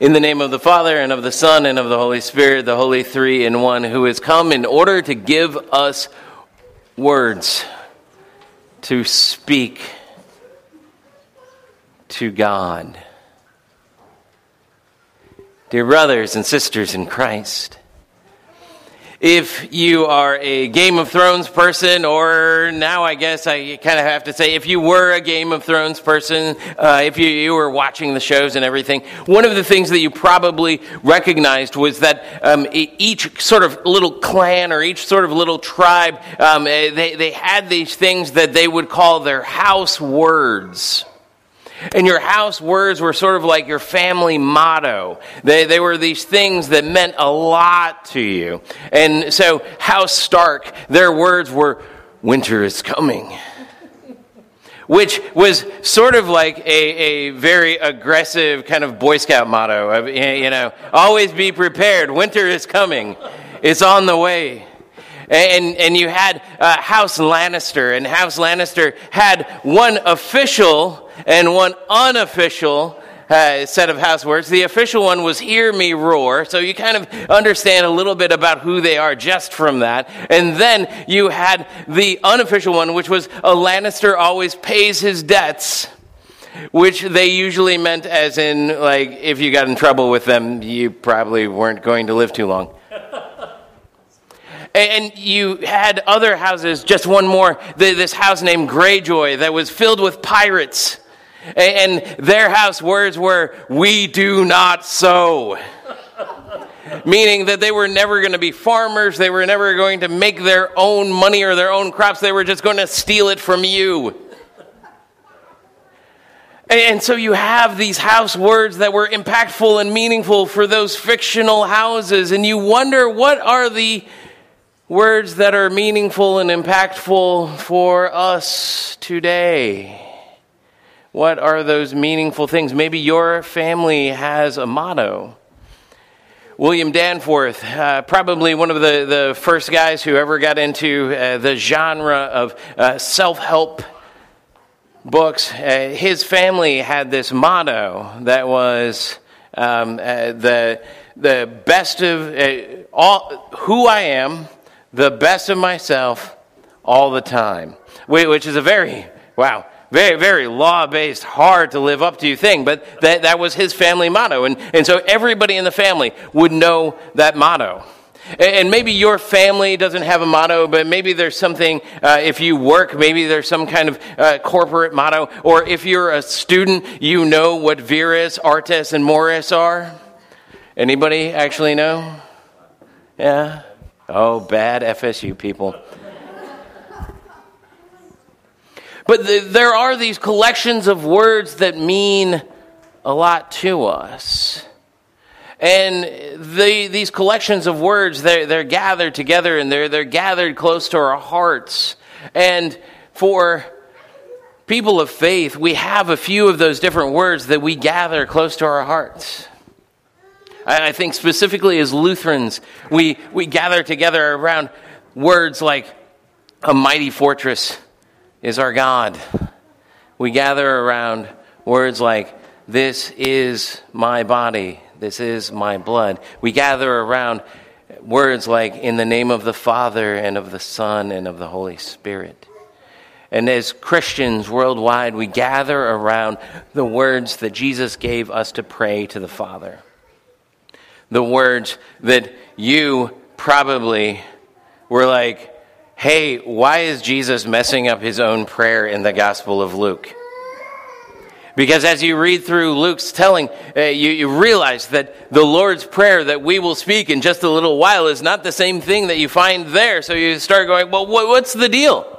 In the name of the Father, and of the Son, and of the Holy Spirit, the Holy Three in One, who has come in order to give us words to speak to God. Dear brothers and sisters in Christ, if you are a Game of Thrones person, or now I guess I kind of have to say, if you were a Game of Thrones person, uh, if you, you, were watching the shows and everything, one of the things that you probably recognized was that um, each sort of little clan or each sort of little tribe, um, eh, they, they had these things that they would call their house words. And your house words were sort of like your family motto. They, they were these things that meant a lot to you. And so, House Stark, their words were, Winter is coming. Which was sort of like a, a very aggressive kind of Boy Scout motto of, you know, always be prepared. Winter is coming. It's on the way. And, and you had uh, House Lannister, and House Lannister had one official and one unofficial uh, set of house words. The official one was Hear Me Roar. So you kind of understand a little bit about who they are just from that. And then you had the unofficial one, which was a Lannister always pays his debts. Which they usually meant as in, like, if you got in trouble with them, you probably weren't going to live too long. And you had other houses, just one more, this house named Greyjoy that was filled with pirates. And their house words were, We do not sow. Meaning that they were never going to be farmers, they were never going to make their own money or their own crops, they were just going to steal it from you. And so you have these house words that were impactful and meaningful for those fictional houses, and you wonder what are the words that are meaningful and impactful for us today? What are those meaningful things? Maybe your family has a motto. William Danforth, uh, probably one of the, the first guys who ever got into uh, the genre of uh, self help books, uh, his family had this motto that was um, uh, the, the best of uh, all, who I am, the best of myself all the time, which is a very, wow, very, very law based, hard to live up to thing, but that, that was his family motto. And, and so everybody in the family would know that motto. And maybe your family doesn't have a motto, but maybe there's something, uh, if you work, maybe there's some kind of uh, corporate motto. Or if you're a student, you know what Vires, Artes, and Mores are. Anybody actually know? Yeah? Oh, bad FSU people. But the, there are these collections of words that mean a lot to us. And the, these collections of words, they're, they're gathered together and they're, they're gathered close to our hearts. And for people of faith, we have a few of those different words that we gather close to our hearts. I think specifically as Lutherans, we, we gather together around words like a mighty fortress is our God. We gather around words like, This is my body, this is my blood. We gather around words like, In the name of the Father, and of the Son, and of the Holy Spirit. And as Christians worldwide, we gather around the words that Jesus gave us to pray to the Father. The words that you probably were like, hey, why is Jesus messing up his own prayer in the Gospel of Luke? Because as you read through Luke's telling, uh, you, you, realize that the Lord's Prayer that we will speak in just a little while is not the same thing that you find there. So you start going, well, what, what's the deal?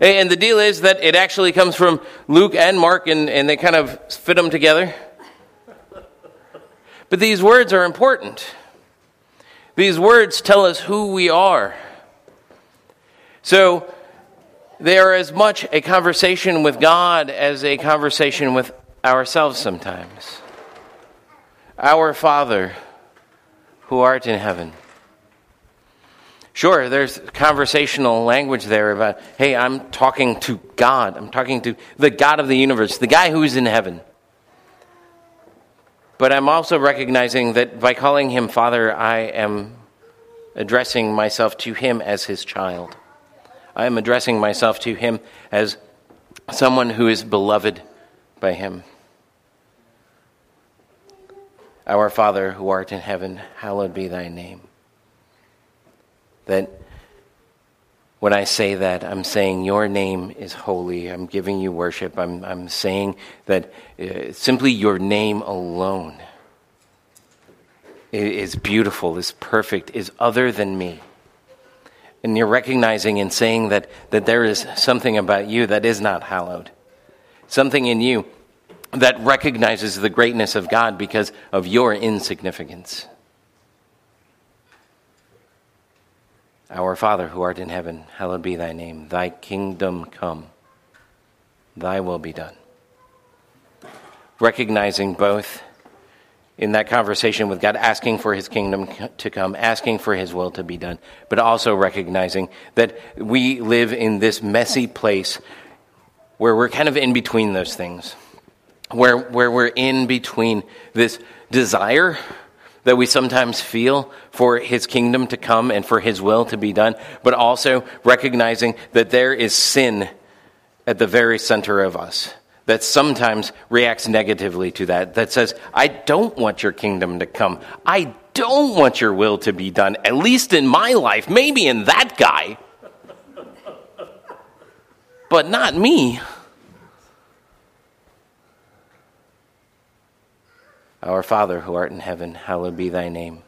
And the deal is that it actually comes from Luke and Mark, and, and they kind of fit them together. But these words are important. These words tell us who we are. So they are as much a conversation with God as a conversation with ourselves sometimes. Our Father, who art in heaven. Sure, there's conversational language there about, hey, I'm talking to God. I'm talking to the God of the universe, the guy who's in heaven. but I'm also recognizing that by calling him Father, I am addressing myself to him as his child. I am addressing myself to him as someone who is beloved by him. Our Father who art in heaven, hallowed be thy name. That when I say that, I'm saying your name is holy. I'm giving you worship. I'm, I'm saying that uh, simply your name alone is beautiful, is perfect, is other than me. And you're recognizing and saying that, that there is something about you that is not hallowed. Something in you that recognizes the greatness of God because of your insignificance. Our Father who art in heaven, hallowed be thy name. Thy kingdom come, thy will be done. Recognizing both in that conversation with God, asking for his kingdom to come, asking for his will to be done, but also recognizing that we live in this messy place where we're kind of in between those things where, where we're in between this desire that we sometimes feel for his kingdom to come and for his will to be done, but also recognizing that there is sin at the very center of us that sometimes reacts negatively to that, that says, I don't want your kingdom to come. I don't want your will to be done, at least in my life, maybe in that guy, but not me. Our Father who art in heaven, hallowed be thy name.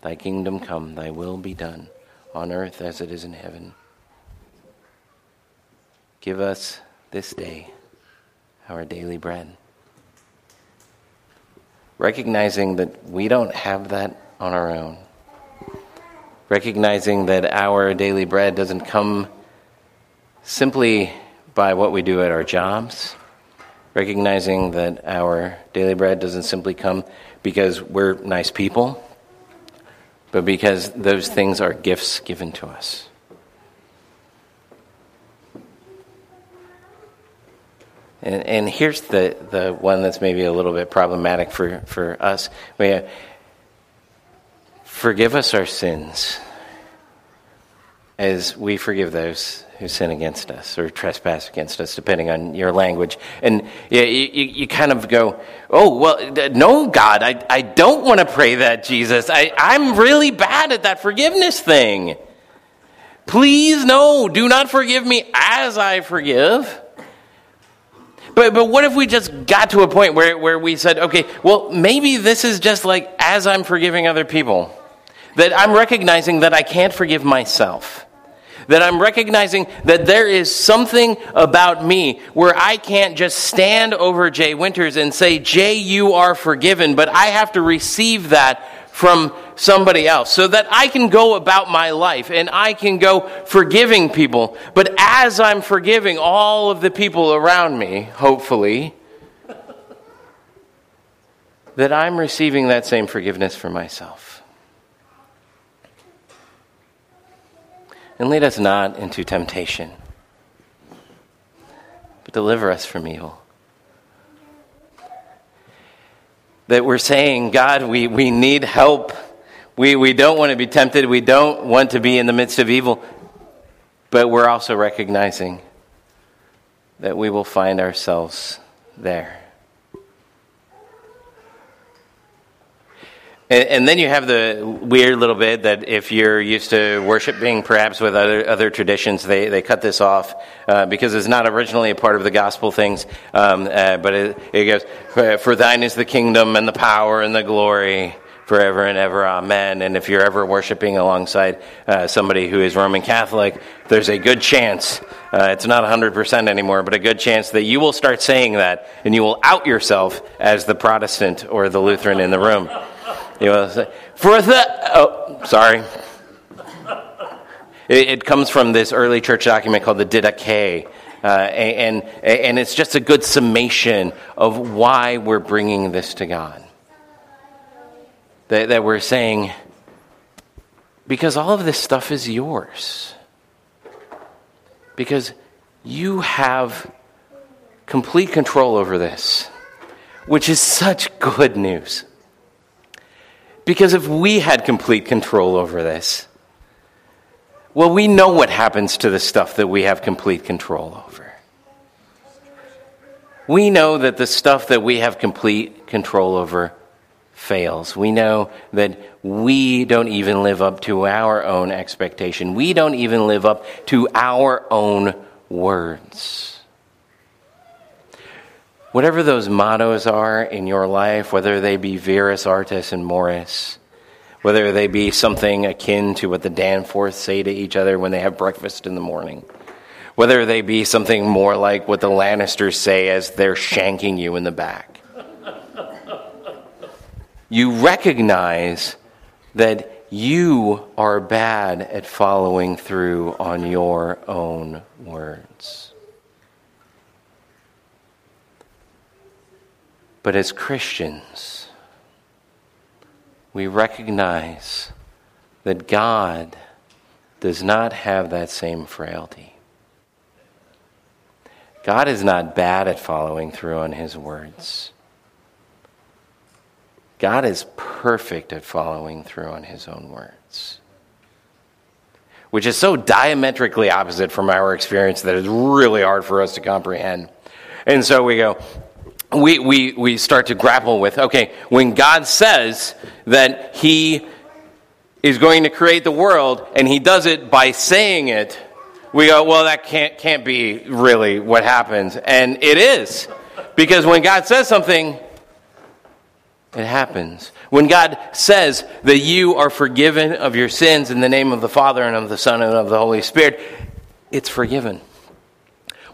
Thy kingdom come, thy will be done, on earth as it is in heaven. Give us this day our daily bread. Recognizing that we don't have that on our own. Recognizing that our daily bread doesn't come simply by what we do at our jobs recognizing that our daily bread doesn't simply come because we're nice people, but because those things are gifts given to us. And, and here's the, the one that's maybe a little bit problematic for, for us. We have, forgive us our sins as we forgive those who sin against us or trespass against us, depending on your language. And you, you, you kind of go, oh, well, no, God, I, I don't want to pray that, Jesus. I, I'm really bad at that forgiveness thing. Please, no, do not forgive me as I forgive. But, but what if we just got to a point where, where we said, okay, well, maybe this is just like as I'm forgiving other people, that I'm recognizing that I can't forgive myself. That I'm recognizing that there is something about me where I can't just stand over Jay Winters and say, Jay, you are forgiven, but I have to receive that from somebody else so that I can go about my life and I can go forgiving people. But as I'm forgiving all of the people around me, hopefully, that I'm receiving that same forgiveness for myself. And lead us not into temptation, but deliver us from evil. That we're saying, God, we, we need help. We, we don't want to be tempted. We don't want to be in the midst of evil. But we're also recognizing that we will find ourselves there. And, and, then you have the weird little bit that if you're used to worshiping perhaps with other, other traditions, they, they cut this off uh, because it's not originally a part of the gospel things. Um, uh, but it, it goes, For thine is the kingdom and the power and the glory forever and ever. Amen. And if you're ever worshiping alongside uh, somebody who is Roman Catholic, there's a good chance, uh, it's not 100% anymore, but a good chance that you will start saying that and you will out yourself as the Protestant or the Lutheran in the room. You know, for the oh, sorry. It, it, comes from this early church document called the Didache. Uh, and, and it's just a good summation of why we're bringing this to God. That, that we're saying, because all of this stuff is yours. Because you have complete control over this, which is such good news. Because if we had complete control over this, well, we know what happens to the stuff that we have complete control over. We know that the stuff that we have complete control over fails. We know that we don't even live up to our own expectation. We don't even live up to our own words. Whatever those mottos are in your life, whether they be Vires, Artes, and Mores, whether they be something akin to what the Danforths say to each other when they have breakfast in the morning, whether they be something more like what the Lannisters say as they're shanking you in the back. you recognize that you are bad at following through on your own words. But as Christians, we recognize that God does not have that same frailty. God is not bad at following through on his words. God is perfect at following through on his own words. Which is so diametrically opposite from our experience that it's really hard for us to comprehend. And so we go, we, we, we start to grapple with okay, when God says that He is going to create the world and He does it by saying it, we go, well, that can't, can't be really what happens. And it is. Because when God says something, it happens. When God says that you are forgiven of your sins in the name of the Father and of the Son and of the Holy Spirit, it's forgiven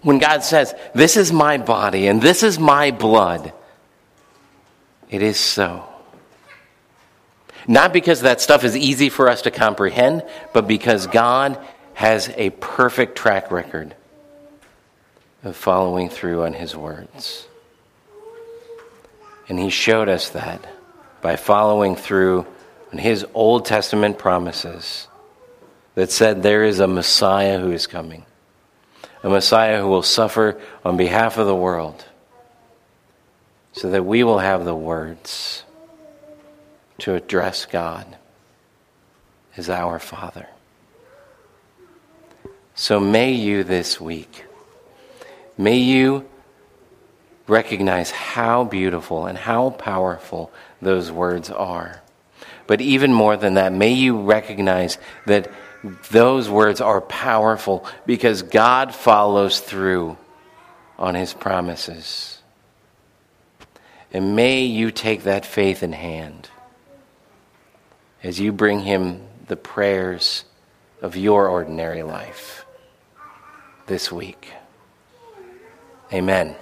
when God says, This is my body and this is my blood, it is so. Not because that stuff is easy for us to comprehend, but because God has a perfect track record of following through on His words. And He showed us that by following through on His Old Testament promises that said there is a Messiah who is coming a Messiah who will suffer on behalf of the world, so that we will have the words to address God as our Father. So may you this week, may you recognize how beautiful and how powerful those words are. But even more than that, may you recognize that those words are powerful because God follows through on his promises. And may you take that faith in hand as you bring him the prayers of your ordinary life this week. Amen.